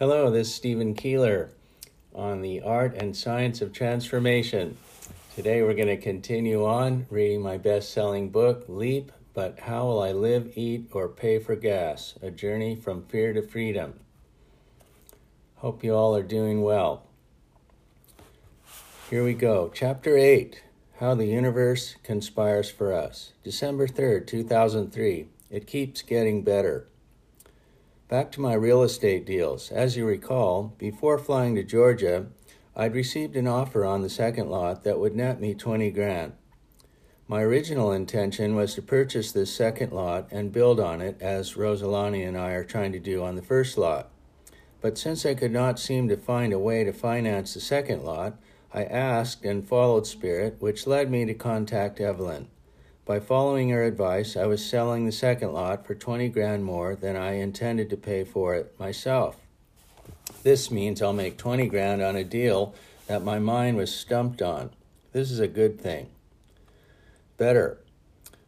Hello, this is Steven Keeler on the art and science of transformation. Today we're going to continue on reading my best selling book, Leap But How Will I Live, Eat, or Pay for Gas? A Journey from Fear to Freedom. Hope you all are doing well. Here we go. Chapter 8 How the Universe Conspires for Us. December 3rd, 2003. It keeps getting better. Back to my real estate deals. As you recall, before flying to Georgia, I'd received an offer on the second lot that would net me 20 grand. My original intention was to purchase this second lot and build on it as Rosalani and I are trying to do on the first lot. But since I could not seem to find a way to finance the second lot, I asked and followed Spirit, which led me to contact Evelyn. By following her advice, I was selling the second lot for 20 grand more than I intended to pay for it myself. This means I'll make 20 grand on a deal that my mind was stumped on. This is a good thing. Better.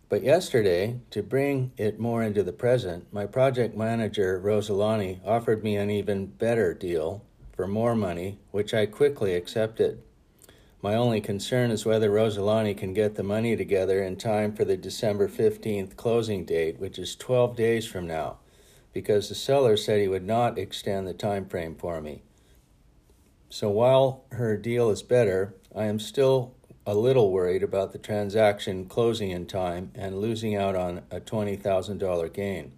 But yesterday, to bring it more into the present, my project manager, Rosalani, offered me an even better deal for more money, which I quickly accepted. My only concern is whether Rosalani can get the money together in time for the December 15th closing date, which is 12 days from now, because the seller said he would not extend the time frame for me. So while her deal is better, I am still a little worried about the transaction closing in time and losing out on a $20,000 gain.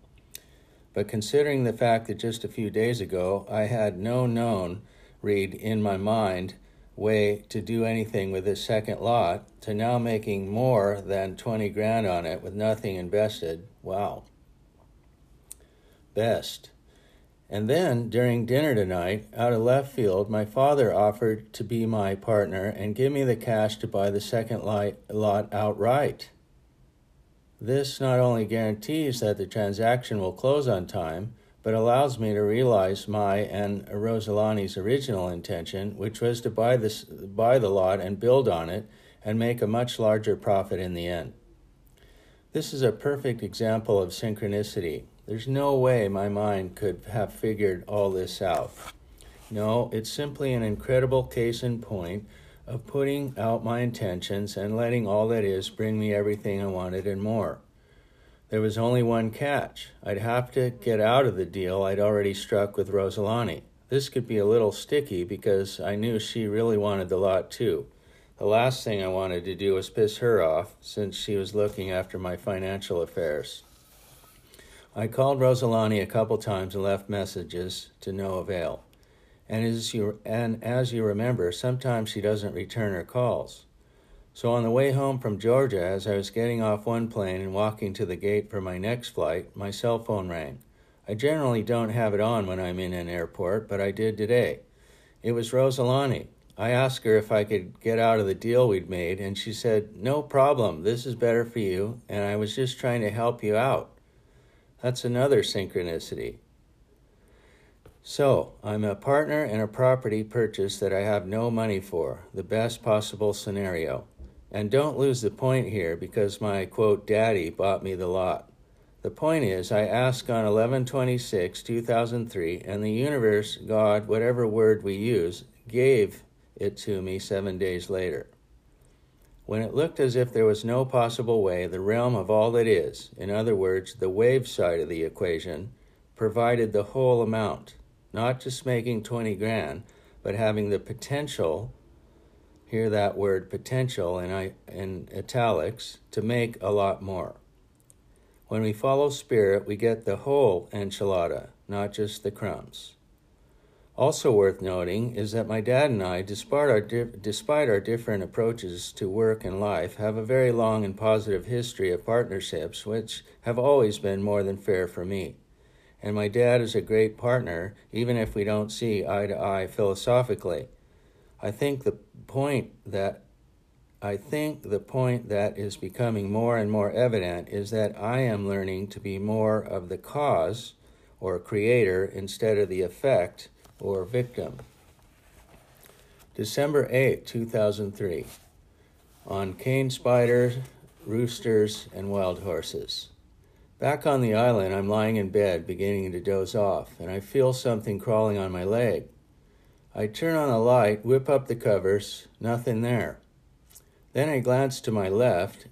But considering the fact that just a few days ago I had no known read in my mind way to do anything with this second lot to now making more than 20 grand on it with nothing invested. Wow. Best. And then during dinner tonight, out of left field, my father offered to be my partner and give me the cash to buy the second lot outright. This not only guarantees that the transaction will close on time, but allows me to realize my and Rosalani's original intention, which was to buy this buy the lot and build on it and make a much larger profit in the end. This is a perfect example of synchronicity. There's no way my mind could have figured all this out. No, it's simply an incredible case in point of putting out my intentions and letting all that is bring me everything I wanted and more. There was only one catch. I'd have to get out of the deal I'd already struck with Rosalani. This could be a little sticky because I knew she really wanted the lot too. The last thing I wanted to do was piss her off since she was looking after my financial affairs. I called Rosalani a couple times and left messages to no avail. And as you and as you remember, sometimes she doesn't return her calls. So on the way home from Georgia, as I was getting off one plane and walking to the gate for my next flight, my cell phone rang. I generally don't have it on when I'm in an airport, but I did today. It was Rosalani. I asked her if I could get out of the deal we'd made, and she said, No problem, this is better for you, and I was just trying to help you out. That's another synchronicity. So, I'm a partner in a property purchase that I have no money for, the best possible scenario. And don't lose the point here because my quote, daddy bought me the lot. The point is, I asked on 1126, 2003, and the universe, God, whatever word we use, gave it to me seven days later. When it looked as if there was no possible way, the realm of all that is, in other words, the wave side of the equation, provided the whole amount, not just making 20 grand, but having the potential hear that word potential in, I, in italics to make a lot more. When we follow spirit, we get the whole enchilada, not just the crumbs. Also worth noting is that my dad and I, despite our, di- despite our different approaches to work and life, have a very long and positive history of partnerships, which have always been more than fair for me. And my dad is a great partner, even if we don't see eye to eye philosophically. I think the point that I think the point that is becoming more and more evident is that I am learning to be more of the cause or creator instead of the effect or victim. December 8, 2003, on cane spiders, roosters, and wild horses. Back on the island, I'm lying in bed, beginning to doze off, and I feel something crawling on my leg. I turn on the light, whip up the covers, nothing there. Then I glance to my left,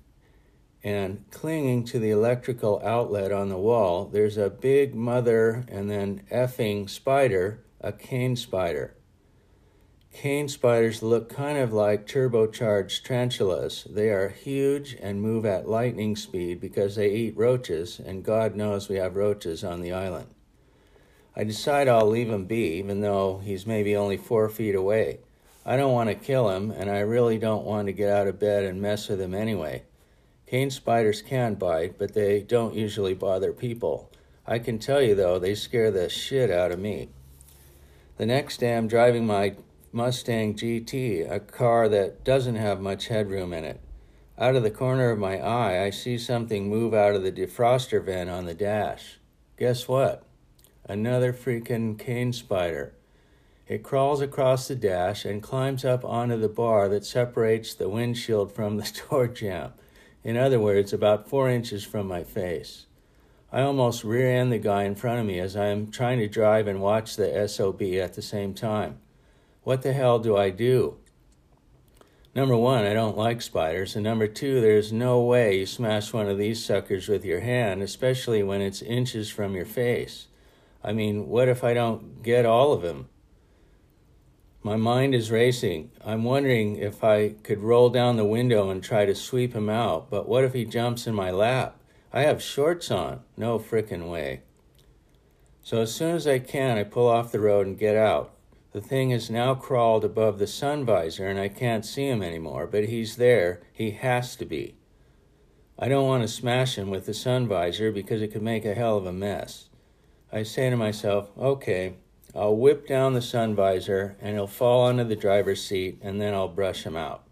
and clinging to the electrical outlet on the wall, there's a big mother and then effing spider, a cane spider. Cane spiders look kind of like turbocharged tarantulas. They are huge and move at lightning speed because they eat roaches, and God knows we have roaches on the island. I decide I'll leave him be, even though he's maybe only four feet away. I don't want to kill him, and I really don't want to get out of bed and mess with him anyway. Cane spiders can bite, but they don't usually bother people. I can tell you, though, they scare the shit out of me. The next day, I'm driving my Mustang GT, a car that doesn't have much headroom in it. Out of the corner of my eye, I see something move out of the defroster vent on the dash. Guess what? Another freaking cane spider. It crawls across the dash and climbs up onto the bar that separates the windshield from the door jamb. In other words, about four inches from my face. I almost rear end the guy in front of me as I am trying to drive and watch the SOB at the same time. What the hell do I do? Number one, I don't like spiders. And number two, there's no way you smash one of these suckers with your hand, especially when it's inches from your face. I mean, what if I don't get all of them? My mind is racing. I'm wondering if I could roll down the window and try to sweep him out, but what if he jumps in my lap? I have shorts on. No frickin' way. So as soon as I can, I pull off the road and get out. The thing has now crawled above the sun visor and I can't see him anymore, but he's there. He has to be. I don't want to smash him with the sun visor because it could make a hell of a mess. I say to myself, okay, I'll whip down the sun visor and he'll fall onto the driver's seat and then I'll brush him out.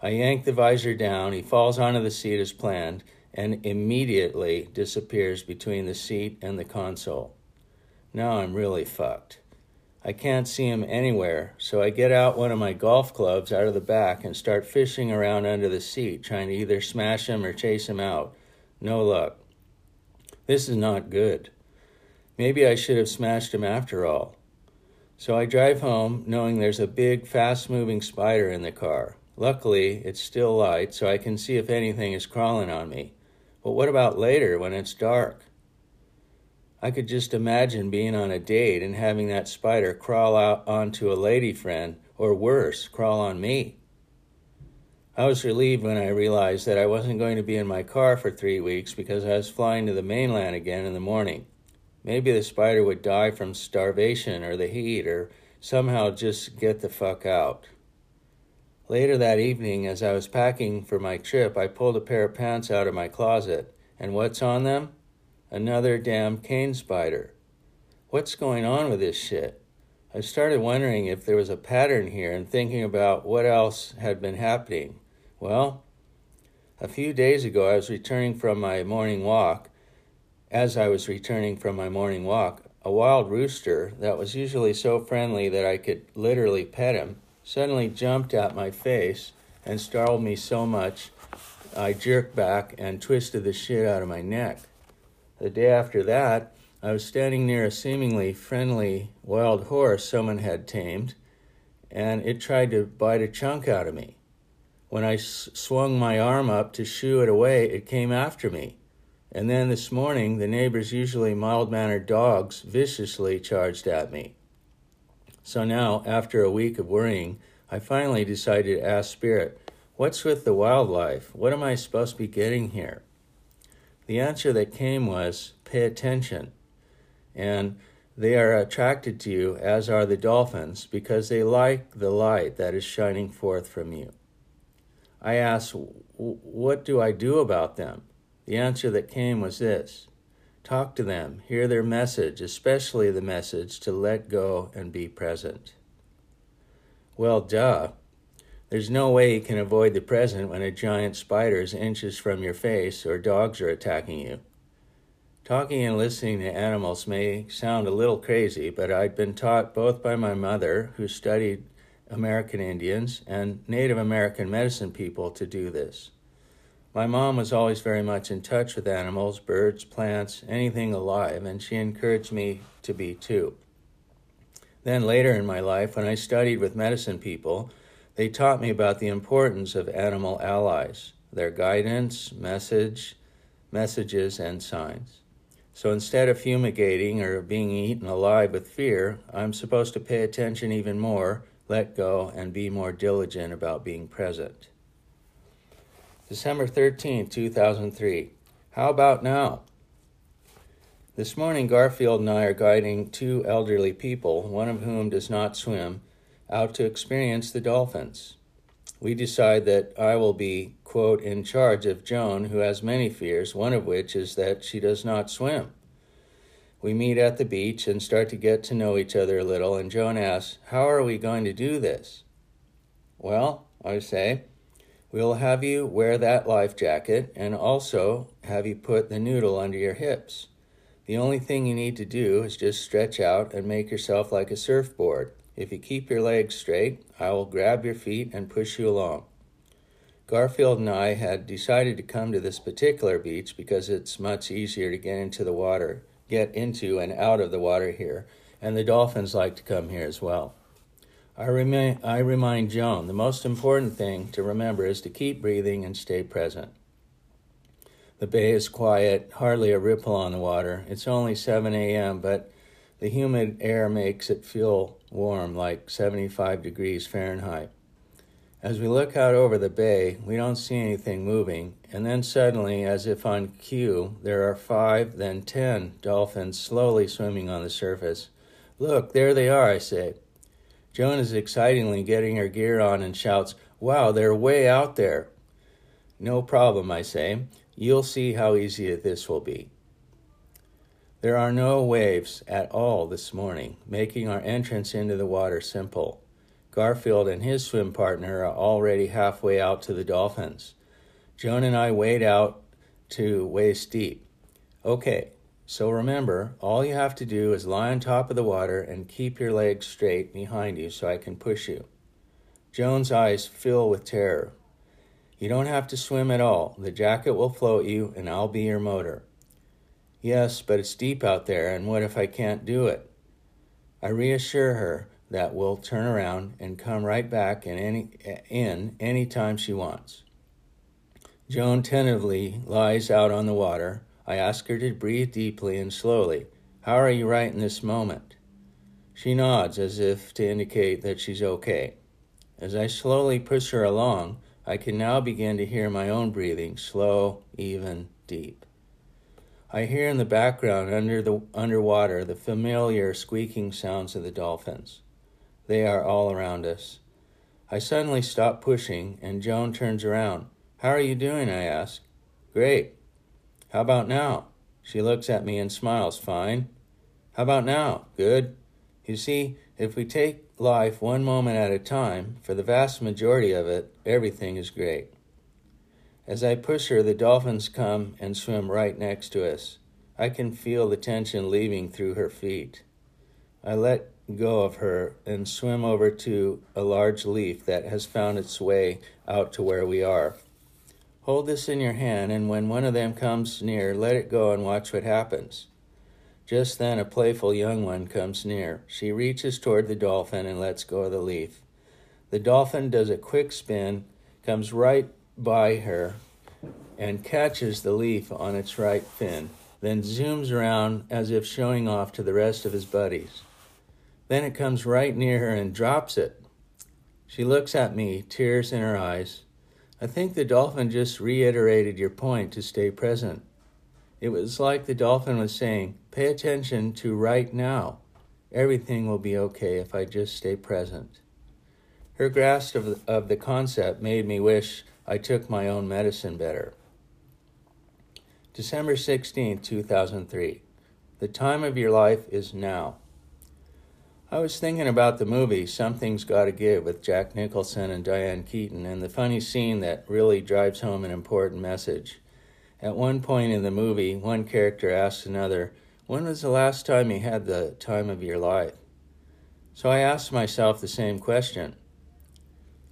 I yank the visor down, he falls onto the seat as planned and immediately disappears between the seat and the console. Now I'm really fucked. I can't see him anywhere, so I get out one of my golf clubs out of the back and start fishing around under the seat, trying to either smash him or chase him out. No luck. This is not good. Maybe I should have smashed him after all. So I drive home knowing there's a big, fast moving spider in the car. Luckily, it's still light, so I can see if anything is crawling on me. But what about later when it's dark? I could just imagine being on a date and having that spider crawl out onto a lady friend, or worse, crawl on me. I was relieved when I realized that I wasn't going to be in my car for three weeks because I was flying to the mainland again in the morning. Maybe the spider would die from starvation or the heat or somehow just get the fuck out. Later that evening, as I was packing for my trip, I pulled a pair of pants out of my closet. And what's on them? Another damn cane spider. What's going on with this shit? I started wondering if there was a pattern here and thinking about what else had been happening. Well, a few days ago, I was returning from my morning walk. As I was returning from my morning walk, a wild rooster that was usually so friendly that I could literally pet him suddenly jumped at my face and startled me so much I jerked back and twisted the shit out of my neck. The day after that, I was standing near a seemingly friendly wild horse someone had tamed, and it tried to bite a chunk out of me. When I s- swung my arm up to shoo it away, it came after me. And then this morning, the neighbor's usually mild mannered dogs viciously charged at me. So now, after a week of worrying, I finally decided to ask Spirit, What's with the wildlife? What am I supposed to be getting here? The answer that came was pay attention. And they are attracted to you, as are the dolphins, because they like the light that is shining forth from you. I asked, What do I do about them? The answer that came was this Talk to them, hear their message, especially the message to let go and be present. Well, duh. There's no way you can avoid the present when a giant spider is inches from your face or dogs are attacking you. Talking and listening to animals may sound a little crazy, but I'd been taught both by my mother, who studied American Indians, and Native American medicine people to do this. My mom was always very much in touch with animals, birds, plants, anything alive, and she encouraged me to be too. Then later in my life, when I studied with medicine people, they taught me about the importance of animal allies, their guidance, message, messages, and signs. So instead of fumigating or being eaten alive with fear, I'm supposed to pay attention even more, let go, and be more diligent about being present. December 13, 2003. How about now? This morning, Garfield and I are guiding two elderly people, one of whom does not swim, out to experience the dolphins. We decide that I will be, quote, in charge of Joan, who has many fears, one of which is that she does not swim. We meet at the beach and start to get to know each other a little, and Joan asks, How are we going to do this? Well, I say, we'll have you wear that life jacket and also have you put the noodle under your hips. The only thing you need to do is just stretch out and make yourself like a surfboard. If you keep your legs straight, I will grab your feet and push you along. Garfield and I had decided to come to this particular beach because it's much easier to get into the water, get into and out of the water here, and the dolphins like to come here as well. I, remind, I remind Joan the most important thing to remember is to keep breathing and stay present. The bay is quiet, hardly a ripple on the water. It's only 7 a.m., but the humid air makes it feel warm, like 75 degrees Fahrenheit. As we look out over the bay, we don't see anything moving, and then suddenly, as if on cue, there are five, then ten dolphins slowly swimming on the surface. Look, there they are, I say. Joan is excitingly getting her gear on and shouts, Wow, they're way out there. No problem, I say. You'll see how easy this will be. There are no waves at all this morning, making our entrance into the water simple. Garfield and his swim partner are already halfway out to the dolphins. Joan and I wade out to waist deep. Okay, so remember, all you have to do is lie on top of the water and keep your legs straight behind you so I can push you. Joan's eyes fill with terror. You don't have to swim at all. The jacket will float you, and I'll be your motor. Yes, but it's deep out there, and what if I can't do it? I reassure her that we'll turn around and come right back in any, in any time she wants. Joan tentatively lies out on the water. I ask her to breathe deeply and slowly. How are you right in this moment? She nods as if to indicate that she's okay. As I slowly push her along, I can now begin to hear my own breathing, slow, even, deep. I hear in the background under the underwater the familiar squeaking sounds of the dolphins. They are all around us. I suddenly stop pushing and Joan turns around. How are you doing? I ask. Great. How about now? She looks at me and smiles. Fine. How about now? Good. You see, if we take life one moment at a time, for the vast majority of it, everything is great. As I push her, the dolphins come and swim right next to us. I can feel the tension leaving through her feet. I let go of her and swim over to a large leaf that has found its way out to where we are. Hold this in your hand, and when one of them comes near, let it go and watch what happens. Just then, a playful young one comes near. She reaches toward the dolphin and lets go of the leaf. The dolphin does a quick spin, comes right by her and catches the leaf on its right fin, then zooms around as if showing off to the rest of his buddies. Then it comes right near her and drops it. She looks at me, tears in her eyes. I think the dolphin just reiterated your point to stay present. It was like the dolphin was saying, Pay attention to right now. Everything will be okay if I just stay present. Her grasp of the, of the concept made me wish I took my own medicine better. December 16, 2003. The time of your life is now. I was thinking about the movie Something's Gotta Give with Jack Nicholson and Diane Keaton and the funny scene that really drives home an important message. At one point in the movie, one character asks another, When was the last time you had the time of your life? So I asked myself the same question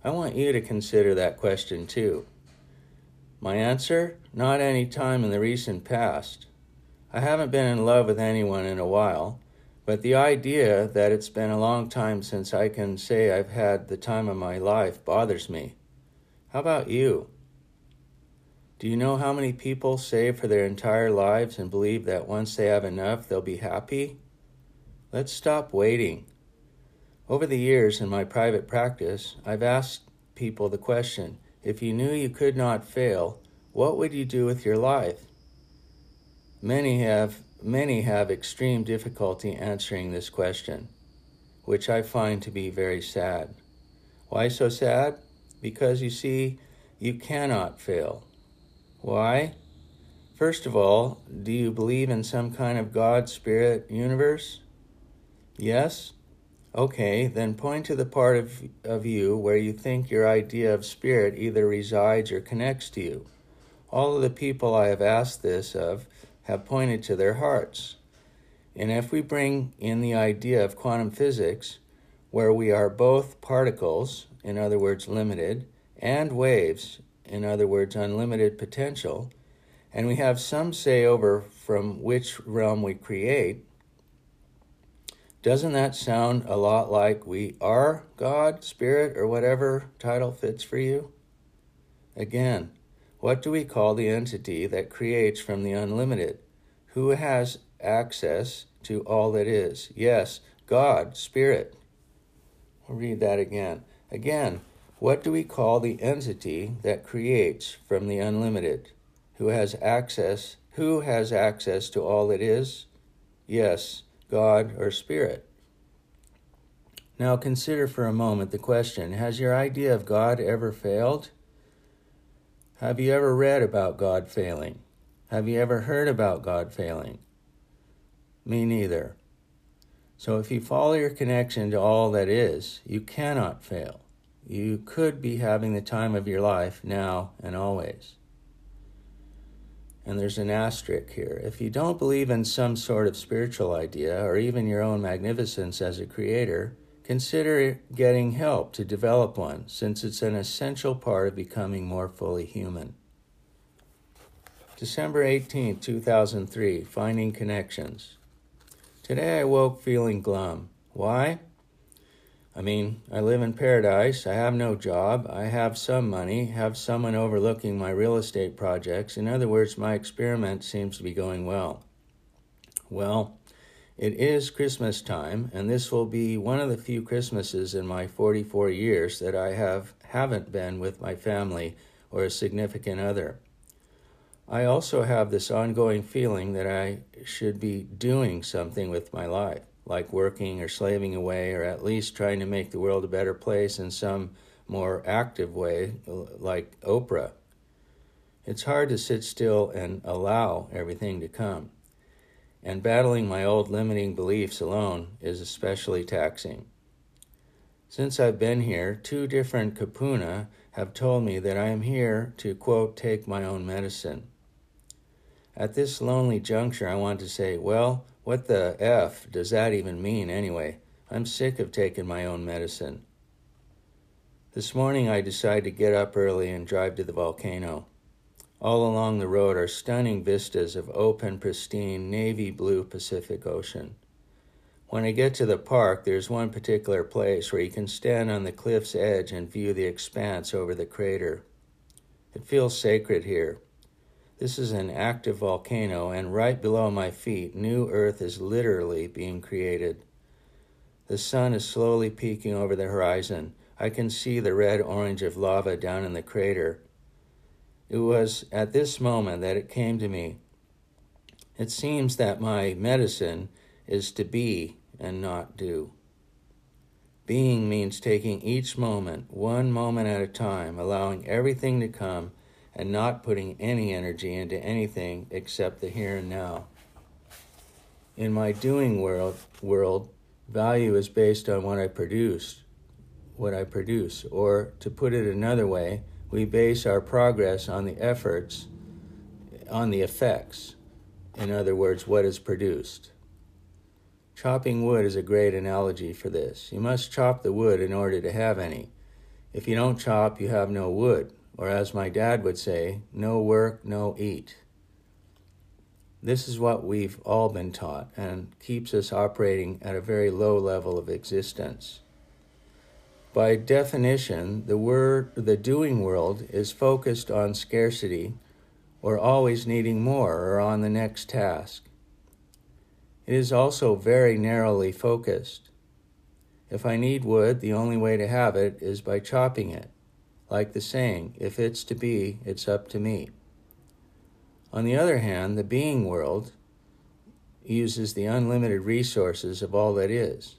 I want you to consider that question too. My answer? Not any time in the recent past. I haven't been in love with anyone in a while, but the idea that it's been a long time since I can say I've had the time of my life bothers me. How about you? Do you know how many people save for their entire lives and believe that once they have enough, they'll be happy? Let's stop waiting. Over the years in my private practice, I've asked people the question if you knew you could not fail, what would you do with your life? Many have many have extreme difficulty answering this question, which I find to be very sad. Why so sad? Because you see, you cannot fail. Why? First of all, do you believe in some kind of God, spirit, universe? Yes? Okay, then point to the part of, of you where you think your idea of spirit either resides or connects to you. All of the people I have asked this of have pointed to their hearts. And if we bring in the idea of quantum physics, where we are both particles, in other words, limited, and waves, in other words, unlimited potential, and we have some say over from which realm we create, doesn't that sound a lot like we are God, Spirit, or whatever title fits for you? Again, what do we call the entity that creates from the unlimited? Who has access to all that is? Yes, God, Spirit. I'll read that again. Again, what do we call the entity that creates from the unlimited? Who has access? Who has access to all that is? Yes, God or Spirit. Now consider for a moment the question Has your idea of God ever failed? Have you ever read about God failing? Have you ever heard about God failing? Me neither. So if you follow your connection to all that is, you cannot fail. You could be having the time of your life now and always. And there's an asterisk here. If you don't believe in some sort of spiritual idea or even your own magnificence as a creator, Consider getting help to develop one, since it's an essential part of becoming more fully human. December 18, 2003, Finding Connections. Today I woke feeling glum. Why? I mean, I live in paradise, I have no job, I have some money, have someone overlooking my real estate projects. In other words, my experiment seems to be going well. Well, it is Christmas time, and this will be one of the few Christmases in my 44 years that I have haven't been with my family or a significant other. I also have this ongoing feeling that I should be doing something with my life, like working or slaving away, or at least trying to make the world a better place in some more active way, like Oprah. It's hard to sit still and allow everything to come and battling my old limiting beliefs alone is especially taxing. Since I've been here, two different kupuna have told me that I am here to, quote, take my own medicine. At this lonely juncture, I want to say, well, what the F does that even mean anyway? I'm sick of taking my own medicine. This morning, I decided to get up early and drive to the volcano. All along the road are stunning vistas of open, pristine, navy blue Pacific Ocean. When I get to the park, there's one particular place where you can stand on the cliff's edge and view the expanse over the crater. It feels sacred here. This is an active volcano, and right below my feet, new earth is literally being created. The sun is slowly peeking over the horizon. I can see the red orange of lava down in the crater it was at this moment that it came to me. It seems that my medicine is to be and not do. Being means taking each moment, one moment at a time, allowing everything to come and not putting any energy into anything except the here and now. In my doing world, world, value is based on what I produce, what I produce, or to put it another way, we base our progress on the efforts, on the effects. In other words, what is produced. Chopping wood is a great analogy for this. You must chop the wood in order to have any. If you don't chop, you have no wood, or as my dad would say, no work, no eat. This is what we've all been taught and keeps us operating at a very low level of existence. By definition, the word the doing world is focused on scarcity or always needing more or on the next task. It is also very narrowly focused. If I need wood, the only way to have it is by chopping it. Like the saying, if it's to be, it's up to me. On the other hand, the being world uses the unlimited resources of all that is,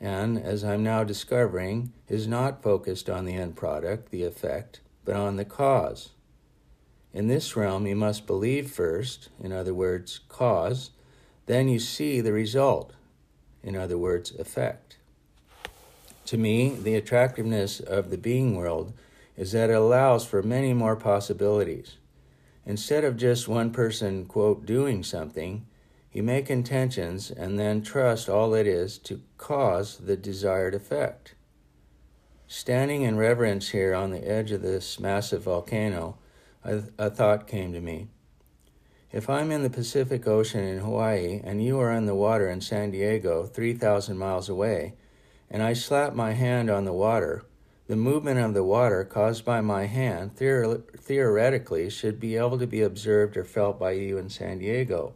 and, as I'm now discovering, is not focused on the end product, the effect, but on the cause. In this realm, you must believe first, in other words, cause, then you see the result, in other words, effect. To me, the attractiveness of the being world is that it allows for many more possibilities. Instead of just one person, quote, doing something, you make intentions and then trust all it is to cause the desired effect. Standing in reverence here on the edge of this massive volcano, a, a thought came to me. If I'm in the Pacific Ocean in Hawaii and you are in the water in San Diego, 3,000 miles away, and I slap my hand on the water, the movement of the water caused by my hand theor- theoretically should be able to be observed or felt by you in San Diego.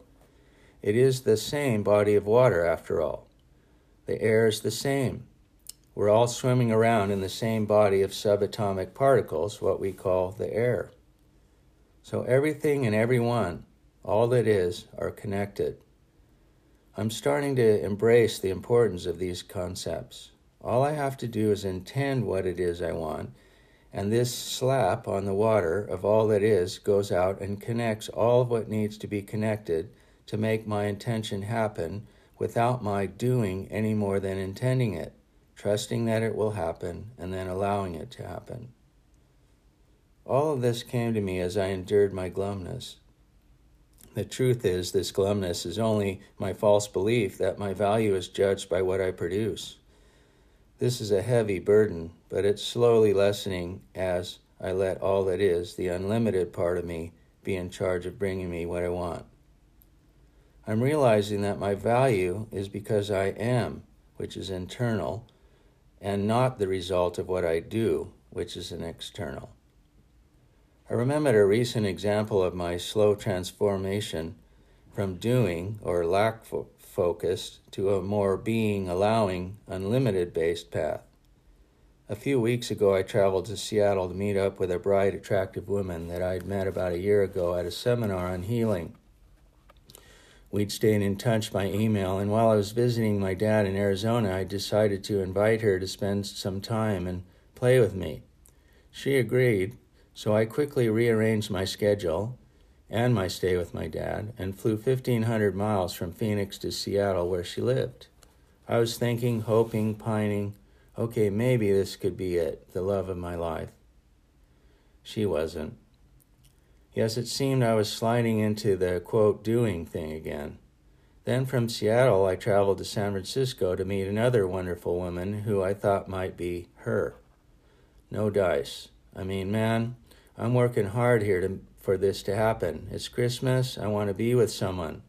It is the same body of water, after all. The air is the same. We're all swimming around in the same body of subatomic particles, what we call the air. So everything and everyone, all that is, are connected. I'm starting to embrace the importance of these concepts. All I have to do is intend what it is I want, and this slap on the water of all that is goes out and connects all of what needs to be connected to make my intention happen without my doing any more than intending it, trusting that it will happen, and then allowing it to happen. All of this came to me as I endured my glumness. The truth is, this glumness is only my false belief that my value is judged by what I produce. This is a heavy burden, but it's slowly lessening as I let all that is, the unlimited part of me, be in charge of bringing me what I want. I'm realizing that my value is because I am, which is internal, and not the result of what I do, which is an external. I remembered a recent example of my slow transformation from doing or lack focused to a more being allowing, unlimited based path. A few weeks ago, I traveled to Seattle to meet up with a bright, attractive woman that I'd met about a year ago at a seminar on healing. We'd stayed in touch by email, and while I was visiting my dad in Arizona, I decided to invite her to spend some time and play with me. She agreed, so I quickly rearranged my schedule and my stay with my dad and flew 1,500 miles from Phoenix to Seattle where she lived. I was thinking, hoping, pining, okay, maybe this could be it, the love of my life. She wasn't. Yes, it seemed I was sliding into the quote doing thing again. Then from Seattle, I traveled to San Francisco to meet another wonderful woman who I thought might be her. No dice. I mean, man, I'm working hard here to for this to happen. It's Christmas. I want to be with someone.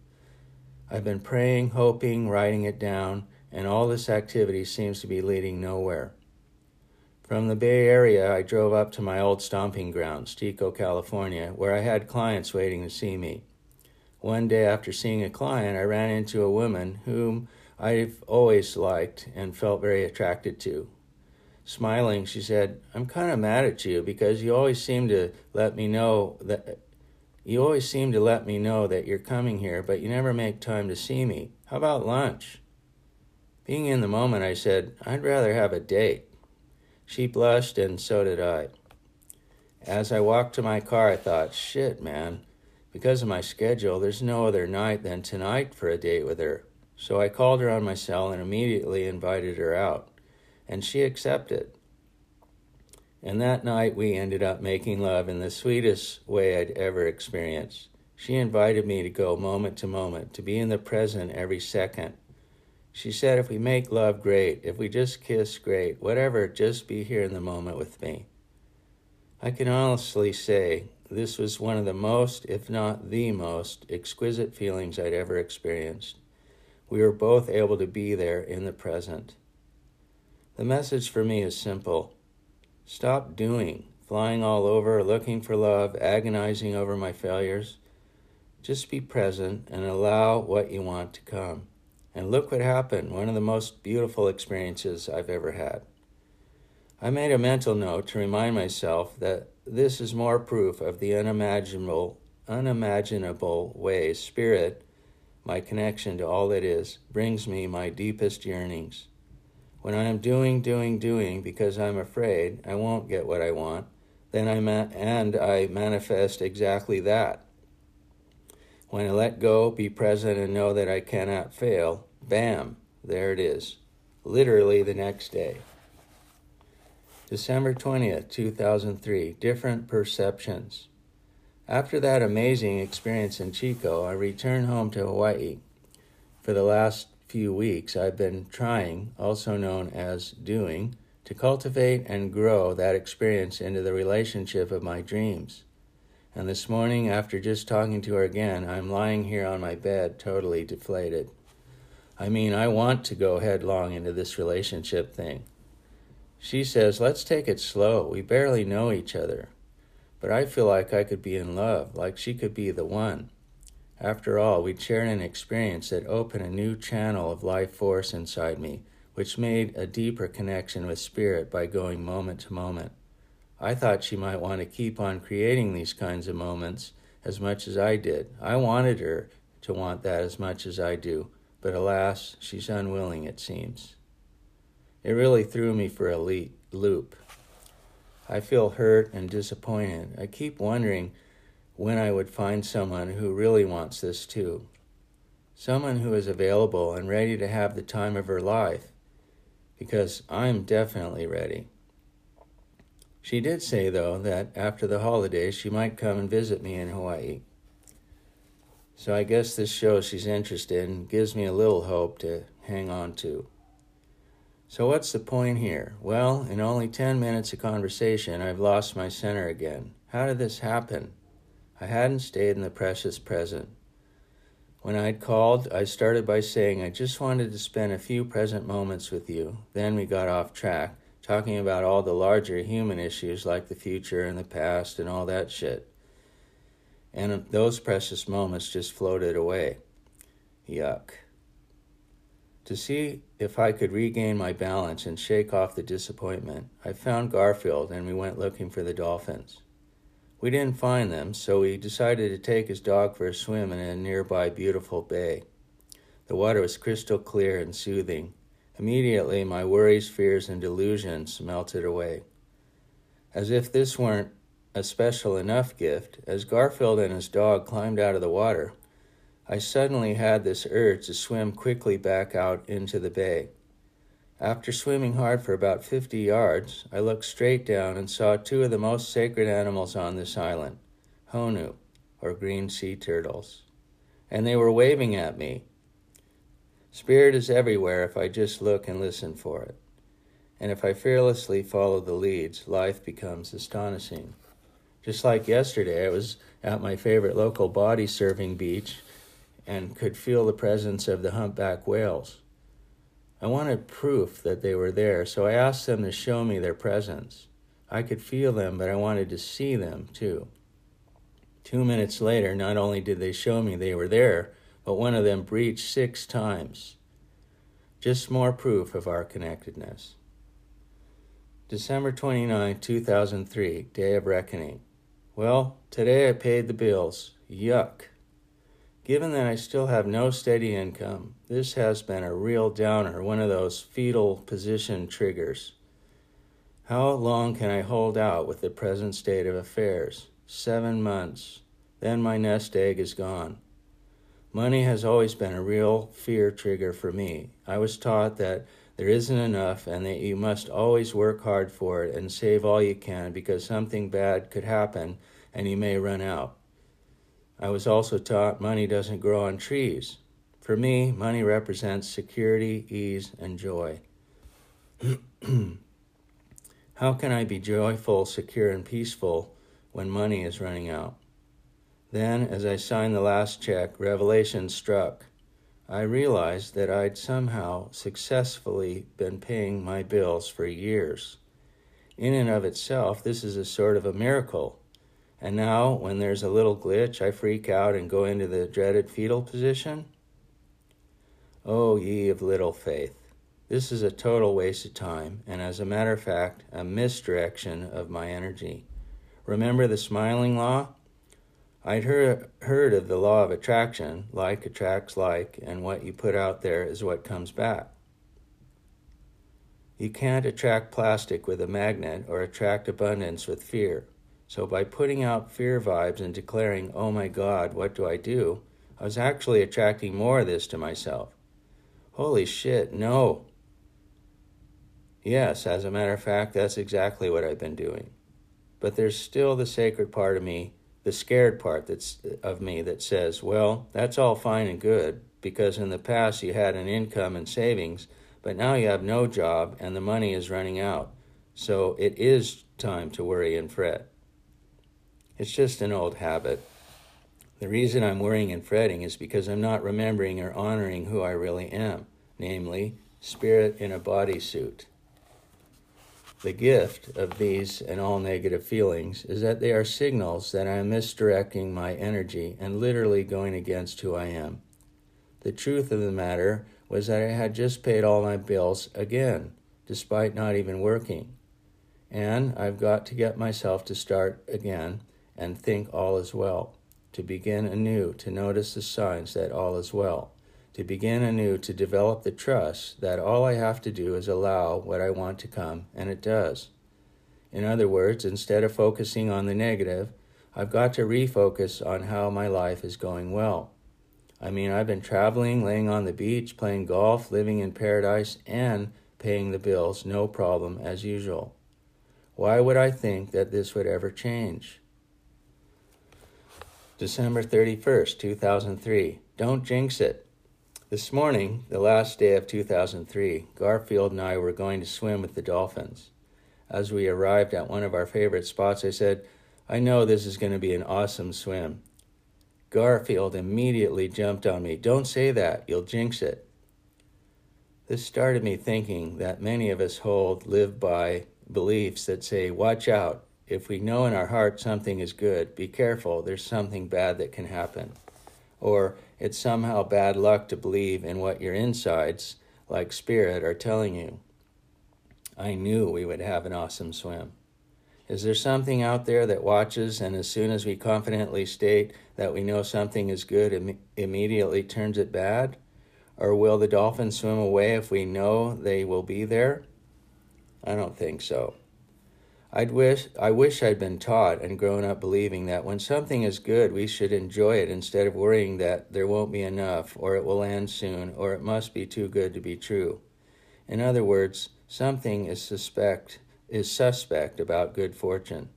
I've been praying, hoping, writing it down, and all this activity seems to be leading nowhere. From the Bay Area, I drove up to my old stomping grounds, Chico, California, where I had clients waiting to see me. One day after seeing a client, I ran into a woman whom I've always liked and felt very attracted to. Smiling, she said, I'm kind of mad at you because you always seem to let me know that you always seem to let me know that you're coming here, but you never make time to see me. How about lunch? Being in the moment, I said, I'd rather have a date. She blushed, and so did I. As I walked to my car, I thought, shit, man. Because of my schedule, there's no other night than tonight for a date with her. So I called her on my cell and immediately invited her out and she accepted. And that night we ended up making love in the sweetest way I'd ever experienced. She invited me to go moment to moment, to be in the present every second. She said, if we make love, great. If we just kiss, great. Whatever, just be here in the moment with me. I can honestly say this was one of the most, if not the most, exquisite feelings I'd ever experienced. We were both able to be there in the present. The message for me is simple stop doing, flying all over, looking for love, agonizing over my failures. Just be present and allow what you want to come. And look what happened one of the most beautiful experiences I've ever had. I made a mental note to remind myself that this is more proof of the unimaginable, unimaginable ways Spirit, my connection to all that is, brings me my deepest yearnings. When I am doing, doing, doing because I'm afraid I won't get what I want, then I ma- and I manifest exactly that. When I let go, be present, and know that I cannot fail, bam, there it is, literally the next day. December 20th, 2003, Different Perceptions. After that amazing experience in Chico, I returned home to Hawaii. For the last few weeks, I've been trying, also known as doing, to cultivate and grow that experience into the relationship of my dreams. And this morning, after just talking to her again, I'm lying here on my bed, totally deflated. I mean, I want to go headlong into this relationship thing. She says, Let's take it slow. We barely know each other. But I feel like I could be in love, like she could be the one. After all, we'd shared an experience that opened a new channel of life force inside me, which made a deeper connection with spirit by going moment to moment. I thought she might want to keep on creating these kinds of moments as much as I did. I wanted her to want that as much as I do, but alas, she's unwilling, it seems. It really threw me for a loop. I feel hurt and disappointed. I keep wondering when I would find someone who really wants this too. Someone who is available and ready to have the time of her life, because I'm definitely ready. She did say, though, that after the holidays she might come and visit me in Hawaii. So I guess this shows she's interested and gives me a little hope to hang on to. So, what's the point here? Well, in only 10 minutes of conversation, I've lost my center again. How did this happen? I hadn't stayed in the precious present. When I'd called, I started by saying I just wanted to spend a few present moments with you. Then we got off track, talking about all the larger human issues like the future and the past and all that shit. And those precious moments just floated away. Yuck. To see if I could regain my balance and shake off the disappointment, I found Garfield and we went looking for the dolphins. We didn't find them, so we decided to take his dog for a swim in a nearby beautiful bay. The water was crystal clear and soothing. Immediately, my worries, fears, and delusions melted away. As if this weren't a special enough gift, as Garfield and his dog climbed out of the water, I suddenly had this urge to swim quickly back out into the bay. After swimming hard for about 50 yards, I looked straight down and saw two of the most sacred animals on this island honu, or green sea turtles. And they were waving at me. Spirit is everywhere if I just look and listen for it. And if I fearlessly follow the leads, life becomes astonishing. Just like yesterday, I was at my favorite local body surfing beach and could feel the presence of the humpback whales. I wanted proof that they were there, so I asked them to show me their presence. I could feel them, but I wanted to see them too. Two minutes later, not only did they show me they were there, but one of them breached six times. Just more proof of our connectedness. December 29, 2003, Day of Reckoning. Well, today I paid the bills. Yuck. Given that I still have no steady income, this has been a real downer, one of those fetal position triggers. How long can I hold out with the present state of affairs? Seven months. Then my nest egg is gone. Money has always been a real fear trigger for me. I was taught that there isn't enough and that you must always work hard for it and save all you can because something bad could happen and you may run out. I was also taught money doesn't grow on trees. For me, money represents security, ease, and joy. How can I be joyful, secure, and peaceful when money is running out? Then, as I signed the last check, revelation struck. I realized that I'd somehow successfully been paying my bills for years. In and of itself, this is a sort of a miracle. And now, when there's a little glitch, I freak out and go into the dreaded fetal position? Oh, ye of little faith! This is a total waste of time, and as a matter of fact, a misdirection of my energy. Remember the smiling law? I'd heard, heard of the law of attraction like attracts like, and what you put out there is what comes back. You can't attract plastic with a magnet or attract abundance with fear. So, by putting out fear vibes and declaring, oh my God, what do I do? I was actually attracting more of this to myself. Holy shit, no. Yes, as a matter of fact, that's exactly what I've been doing. But there's still the sacred part of me, the scared part that's of me that says, well, that's all fine and good because in the past you had an income and savings, but now you have no job and the money is running out. So it is time to worry and fret. It's just an old habit. The reason I'm worrying and fretting is because I'm not remembering or honoring who I really am, namely, spirit in a bodysuit. The gift of these and all negative feelings is that they are signals that I am misdirecting my energy and literally going against who I am. The truth of the matter was that I had just paid all my bills again, despite not even working. And I've got to get myself to start again and think all is well, to begin anew, to notice the signs that all is well to begin anew to develop the trust that all I have to do is allow what I want to come, and it does. In other words, instead of focusing on the negative, I've got to refocus on how my life is going well. I mean, I've been traveling, laying on the beach, playing golf, living in paradise, and paying the bills, no problem, as usual. Why would I think that this would ever change? December 31st, 2003. Don't jinx it. This morning, the last day of 2003, Garfield and I were going to swim with the dolphins. As we arrived at one of our favorite spots, I said, I know this is going to be an awesome swim. Garfield immediately jumped on me. Don't say that, you'll jinx it. This started me thinking that many of us hold, live by beliefs that say, Watch out. If we know in our heart something is good, be careful, there's something bad that can happen. Or, it's somehow bad luck to believe in what your insides, like spirit, are telling you. I knew we would have an awesome swim. Is there something out there that watches and as soon as we confidently state that we know something is good, Im- immediately turns it bad? Or will the dolphins swim away if we know they will be there? I don't think so. I'd wish I wish I'd been taught and grown up believing that when something is good, we should enjoy it instead of worrying that there won't be enough, or it will end soon, or it must be too good to be true. In other words, something is suspect is suspect about good fortune.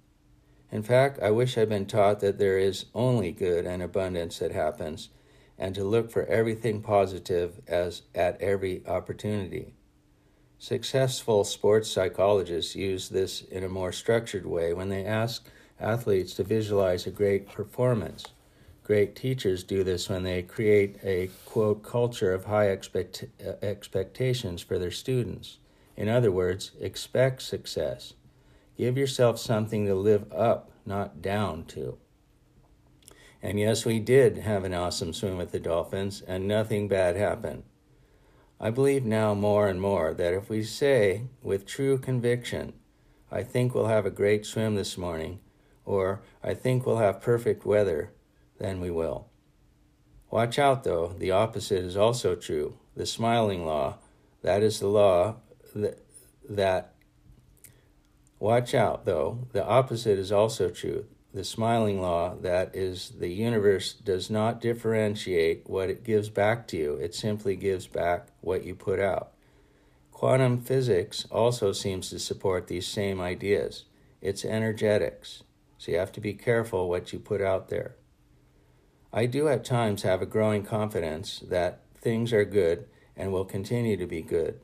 In fact, I wish I'd been taught that there is only good and abundance that happens, and to look for everything positive as at every opportunity. Successful sports psychologists use this in a more structured way when they ask athletes to visualize a great performance. Great teachers do this when they create a quote culture of high expect- expectations for their students. In other words, expect success. Give yourself something to live up, not down to. And yes, we did have an awesome swim with the dolphins, and nothing bad happened. I believe now more and more that if we say with true conviction, I think we'll have a great swim this morning, or I think we'll have perfect weather, then we will. Watch out though, the opposite is also true. The smiling law, that is the law that, that Watch out though, the opposite is also true the smiling law that is the universe does not differentiate what it gives back to you, it simply gives back what you put out. Quantum physics also seems to support these same ideas. It's energetics, so you have to be careful what you put out there. I do at times have a growing confidence that things are good and will continue to be good.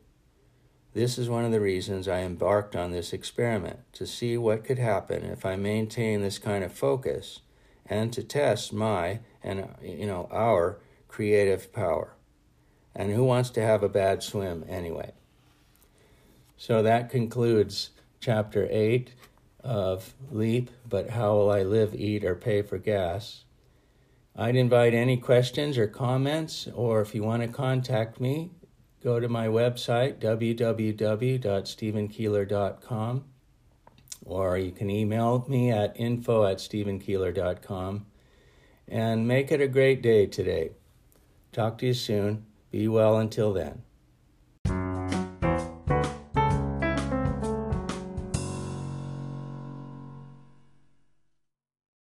This is one of the reasons I embarked on this experiment to see what could happen if I maintain this kind of focus and to test my and you know our creative power. And who wants to have a bad swim anyway? So that concludes chapter 8 of Leap, but how will I live, eat, or pay for gas? I'd invite any questions or comments, or if you want to contact me, go to my website, www.stevenkeeler.com, or you can email me at info at stevenkeeler.com, and make it a great day today. Talk to you soon. Be well until then.